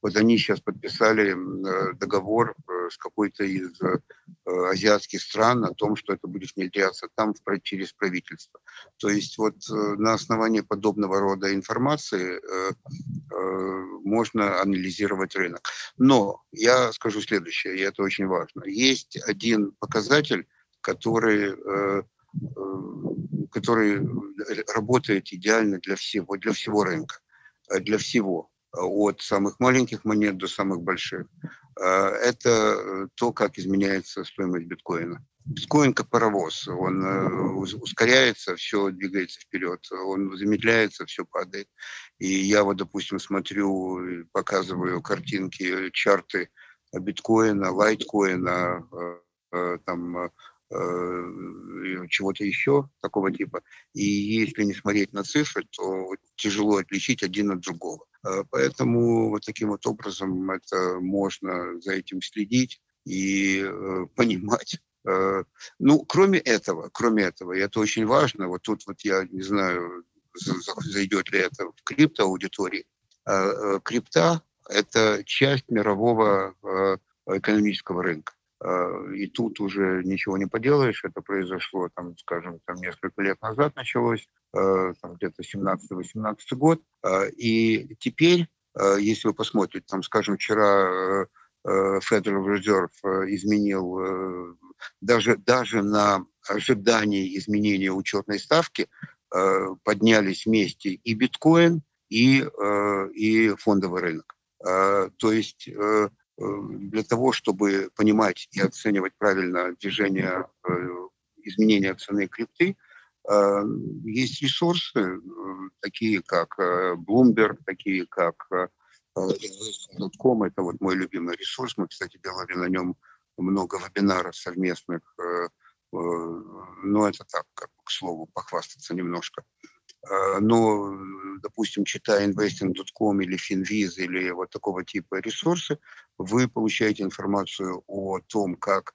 вот они сейчас подписали э, договор э, с какой-то из э, азиатских стран о том, что это будет внедряться там через правительство. То есть вот на основании подобного рода информации можно анализировать рынок. Но я скажу следующее, и это очень важно. Есть один показатель, который, который работает идеально для всего, для всего рынка, для всего, от самых маленьких монет до самых больших. Э, Это э, то, как изменяется стоимость биткоина. Биткоин как паровоз, он э, ускоряется, все двигается вперед, он замедляется, все падает. И я вот, допустим, смотрю, показываю картинки, чарты биткоина, лайткоина, там чего-то еще такого типа. И если не смотреть на цифры, то тяжело отличить один от другого. Э, Поэтому вот таким вот образом это можно за этим следить и э, [LAUGHS] понимать. Э, Ну, кроме этого, кроме этого, и это очень важно, вот тут вот я не знаю, за- за- зайдет ли это в криптоаудитории, крипта – это часть мирового экономического рынка. Э, И тут уже ничего не поделаешь, это произошло, там, скажем, там несколько лет назад началось, э, там, где-то 17-18 год. Э, И теперь, если вы посмотрите, там, скажем, вчера Reserve э, изменил даже, даже на ожидании изменения учетной ставки поднялись вместе и биткоин, и, и фондовый рынок. То есть для того, чтобы понимать и оценивать правильно движение, изменения цены крипты, есть ресурсы, такие как Bloomberg, такие как Invest.com, это вот мой любимый ресурс. Мы, кстати, делали на нем много вебинаров совместных. Но это так, как к слову, похвастаться немножко. Но, допустим, читая investing.com или Finviz или вот такого типа ресурсы, вы получаете информацию о том, как,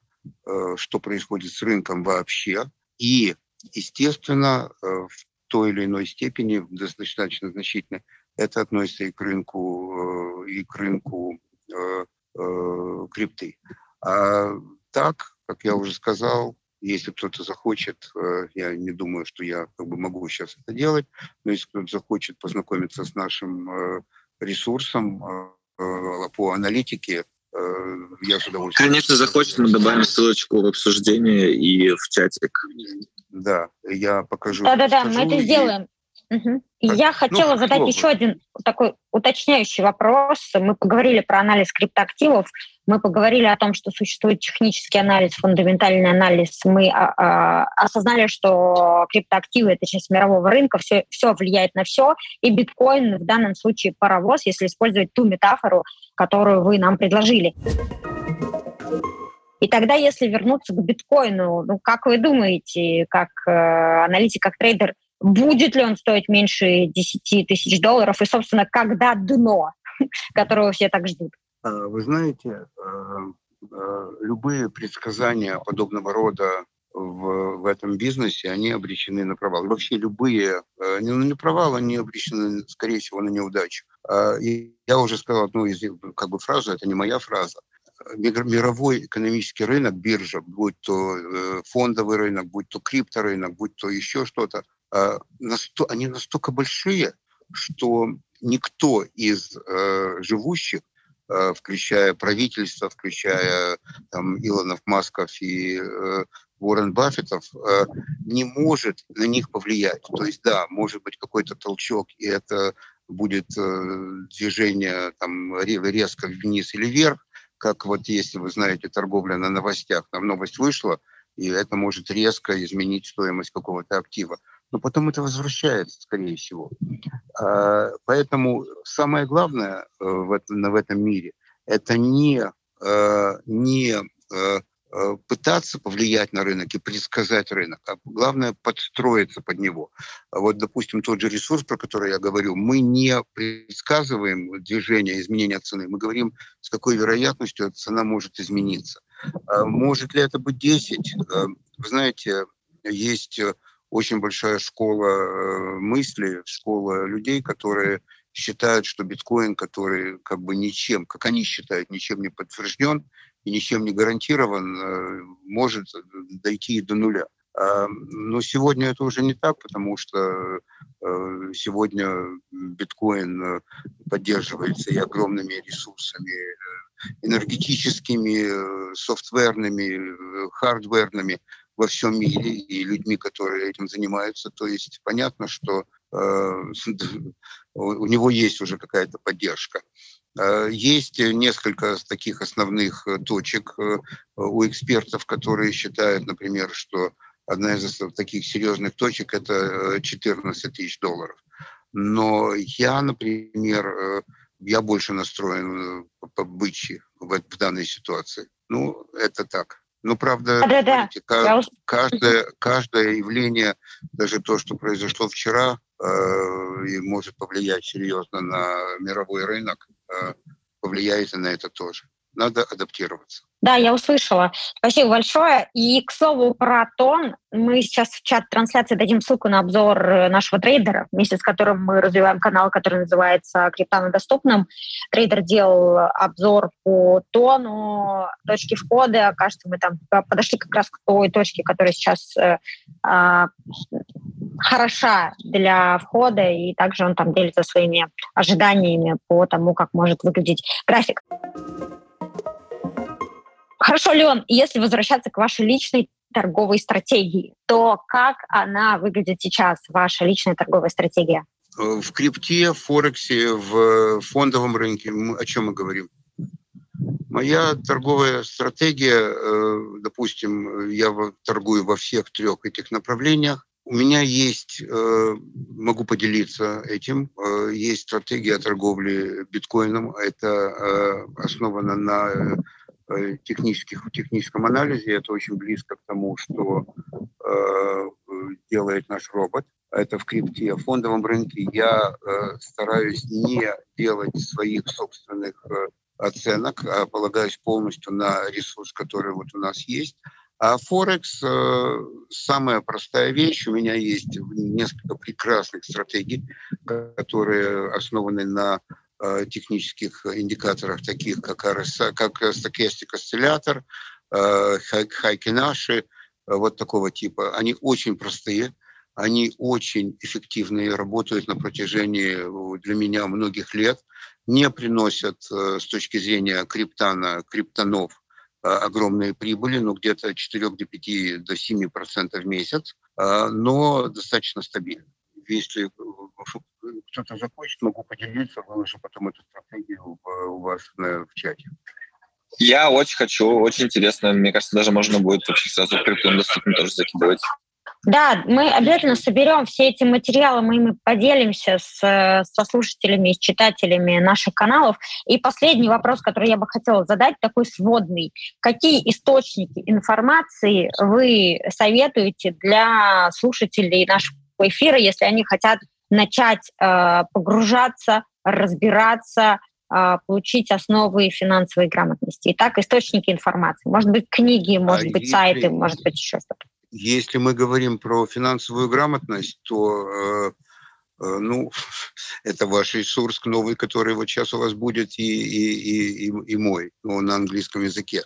что происходит с рынком вообще. И, естественно, в той или иной степени, достаточно значительной, это относится и к рынку, и к рынку э, э, крипты. А так, как я уже сказал, если кто-то захочет, э, я не думаю, что я как бы могу сейчас это делать, но если кто-то захочет познакомиться с нашим э, ресурсом э, по аналитике, я с удовольствием. Конечно, захочет, мы добавим ссылочку в обсуждение и в чатик. Да, я покажу. Да-да-да, мы это сделаем. Угу. Я хотела ну, задать еще один такой уточняющий вопрос. Мы поговорили про анализ криптоактивов, мы поговорили о том, что существует технический анализ, фундаментальный анализ. Мы а, а, осознали, что криптоактивы — это часть мирового рынка, все, все влияет на все, и биткоин в данном случае паровоз, если использовать ту метафору, которую вы нам предложили. И тогда, если вернуться к биткоину, ну, как вы думаете, как э, аналитик, как трейдер, будет ли он стоить меньше 10 тысяч долларов, и, собственно, когда дно, [LAUGHS] которого все так ждут? А, вы знаете, а, а, любые предсказания подобного рода в, в этом бизнесе, они обречены на провал. Вообще любые, не на провал, они обречены, скорее всего, на неудачу. И я уже сказал одну из как бы фразу, это не моя фраза. Мировой экономический рынок, биржа, будь то э, фондовый рынок, будь то крипторынок, будь то еще что-то, а, они настолько большие, что никто из э, живущих, э, включая правительство, включая там, Илонов, Масков и э, Уоррен Баффетов, не может на них повлиять. То есть, да, может быть какой-то толчок, и это будет движение там, резко вниз или вверх, как вот если вы знаете торговля на новостях, там новость вышла, и это может резко изменить стоимость какого-то актива но потом это возвращается, скорее всего. А, поэтому самое главное э, в этом, в этом мире – это не, э, не э, пытаться повлиять на рынок и предсказать рынок, а главное подстроиться под него. Вот, допустим, тот же ресурс, про который я говорю, мы не предсказываем движение, изменения цены, мы говорим, с какой вероятностью цена может измениться. А может ли это быть 10? Вы знаете, есть очень большая школа э, мысли, школа людей, которые считают, что биткоин, который как бы ничем, как они считают, ничем не подтвержден и ничем не гарантирован, э, может дойти до нуля. А, но сегодня это уже не так, потому что э, сегодня биткоин поддерживается и огромными ресурсами энергетическими, софтверными, хардверными, во всем мире и людьми, которые этим занимаются. То есть понятно, что э, [LAUGHS] у него есть уже какая-то поддержка. Э, есть несколько таких основных э, точек э, у экспертов, которые считают, например, что одна из таких серьезных точек – это 14 тысяч долларов. Но я, например, я больше настроен по в данной ситуации. Ну, это так. Ну, правда, да, да, да. Каждое, каждое явление, даже то, что произошло вчера, э, и может повлиять серьезно на мировой рынок, э, повлияет и на это тоже. Надо адаптироваться. Да, я услышала. Спасибо большое. И, к слову, про тон. Мы сейчас в чат трансляции дадим ссылку на обзор э, нашего трейдера, вместе с которым мы развиваем канал, который называется «Крипта на доступном». Трейдер делал обзор по тону, точки входа. Кажется, мы там подошли как раз к той точке, которая сейчас э, э, хороша для входа, и также он там делится своими ожиданиями по тому, как может выглядеть график. Хорошо, Леон, если возвращаться к вашей личной торговой стратегии, то как она выглядит сейчас, ваша личная торговая стратегия? В крипте, в Форексе, в фондовом рынке, о чем мы говорим? Моя торговая стратегия, э, допустим, я торгую во всех трех этих направлениях. У меня есть, э, могу поделиться этим, э, есть стратегия торговли биткоином. Это основано на технических, техническом анализе. Это очень близко к тому, что делает наш робот. Это в крипте. В фондовом рынке я стараюсь не делать своих собственных оценок, а полагаюсь полностью на ресурс, который вот у нас есть. А Форекс э, самая простая вещь. У меня есть несколько прекрасных стратегий, которые основаны на э, технических индикаторах, таких как, как Oscillator, э, хайки наши, вот такого типа. Они очень простые, они очень эффективные, работают на протяжении для меня многих лет не приносят э, с точки зрения криптана, криптонов э, огромные прибыли, ну где-то 4 до 5 до 7 процентов в месяц, э, но достаточно стабильно. Если кто-то захочет, могу поделиться, выложу потом эту стратегию у вас в чате. Я очень хочу, очень интересно. Мне кажется, даже можно будет вообще сразу в крипту доступно тоже закидывать. Да, мы обязательно соберем все эти материалы, мы ими поделимся с, со слушателями и с читателями наших каналов. И последний вопрос, который я бы хотела задать, такой сводный. Какие источники информации вы советуете для слушателей нашего эфира, если они хотят начать э, погружаться, разбираться, э, получить основы финансовой грамотности? Итак, источники информации. Может быть, книги, может а быть, сайты, может быть, еще что-то. Если мы говорим про финансовую грамотность, то э, ну, это ваш ресурс новый, который вот сейчас у вас будет, и, и, и, и мой, ну, на английском языке.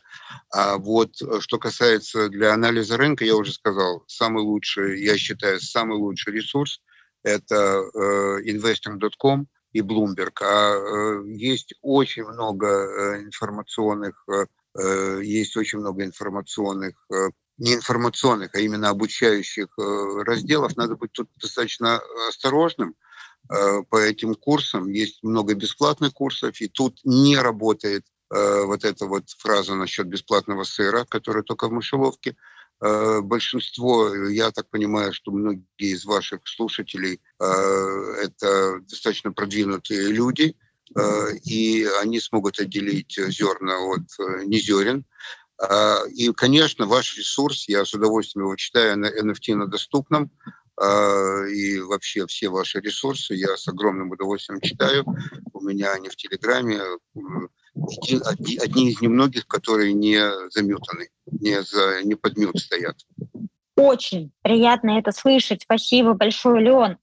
А вот э, что касается для анализа рынка, я уже сказал, самый лучший, я считаю, самый лучший ресурс – это э, investing.com и Bloomberg. А э, есть очень много информационных, э, есть очень много информационных не информационных, а именно обучающих э, разделов, надо быть тут достаточно осторожным э, по этим курсам. Есть много бесплатных курсов, и тут не работает э, вот эта вот фраза насчет бесплатного сыра, которая только в мышеловке. Большинство, я так понимаю, что многие из ваших слушателей это достаточно продвинутые люди, и они смогут отделить зерна от незерен. А, и, конечно, ваш ресурс, я с удовольствием его читаю на NFT на доступном, а, и вообще все ваши ресурсы я с огромным удовольствием читаю. У меня они в Телеграме, одни из немногих, которые не замютаны, не, за, не под мют стоят. Очень приятно это слышать. Спасибо большое, Леон.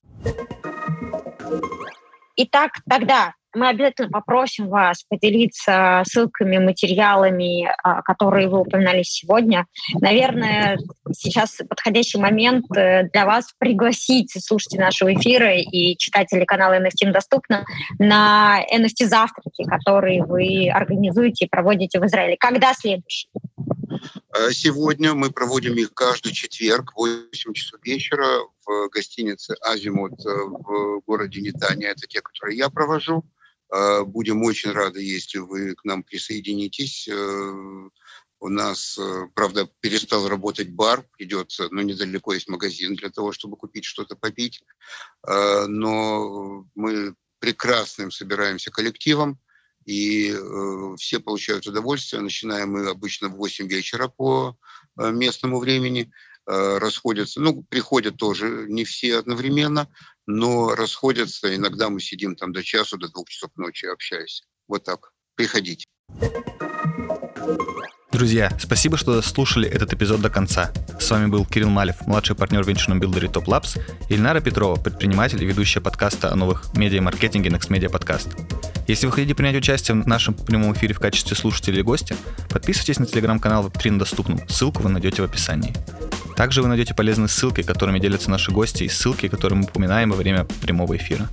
Итак, тогда мы обязательно попросим вас поделиться ссылками, материалами, а, которые вы упоминали сегодня. Наверное, сейчас подходящий момент э, для вас пригласить слушателей нашего эфира и читателей канала NFT доступно на NFT-завтраки, которые вы организуете и проводите в Израиле. Когда следующий? Э, сегодня мы проводим их каждый четверг в 8 часов вечера в гостинице «Азимут» э, в городе Нетания. Это те, которые я провожу. Э, будем очень рады, если вы к нам присоединитесь. У нас, правда, перестал работать бар, придется, ну, недалеко есть магазин для того, чтобы купить что-то попить. Но мы прекрасным собираемся коллективом и э, все получают удовольствие. Начинаем мы обычно в 8 вечера по э, местному времени. Э, расходятся, ну, приходят тоже не все одновременно, но расходятся. Иногда мы сидим там до часу, до двух часов ночи, общаясь. Вот так. Приходите. Друзья, спасибо, что слушали этот эпизод до конца. С вами был Кирилл Малев, младший партнер в венчурном билдере Top Labs, Ильнара Петрова, предприниматель и ведущая подкаста о новых медиа-маркетинге Next Media Podcast. Если вы хотите принять участие в нашем прямом эфире в качестве слушателя или гостя, подписывайтесь на телеграм-канал Web3 на доступном. Ссылку вы найдете в описании. Также вы найдете полезные ссылки, которыми делятся наши гости, и ссылки, которые мы упоминаем во время прямого эфира.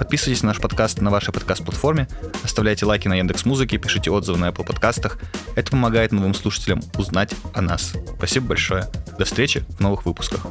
Подписывайтесь на наш подкаст на вашей подкаст-платформе, оставляйте лайки на Яндекс Музыке, пишите отзывы на Apple подкастах. Это помогает новым слушателям узнать о нас. Спасибо большое. До встречи в новых выпусках.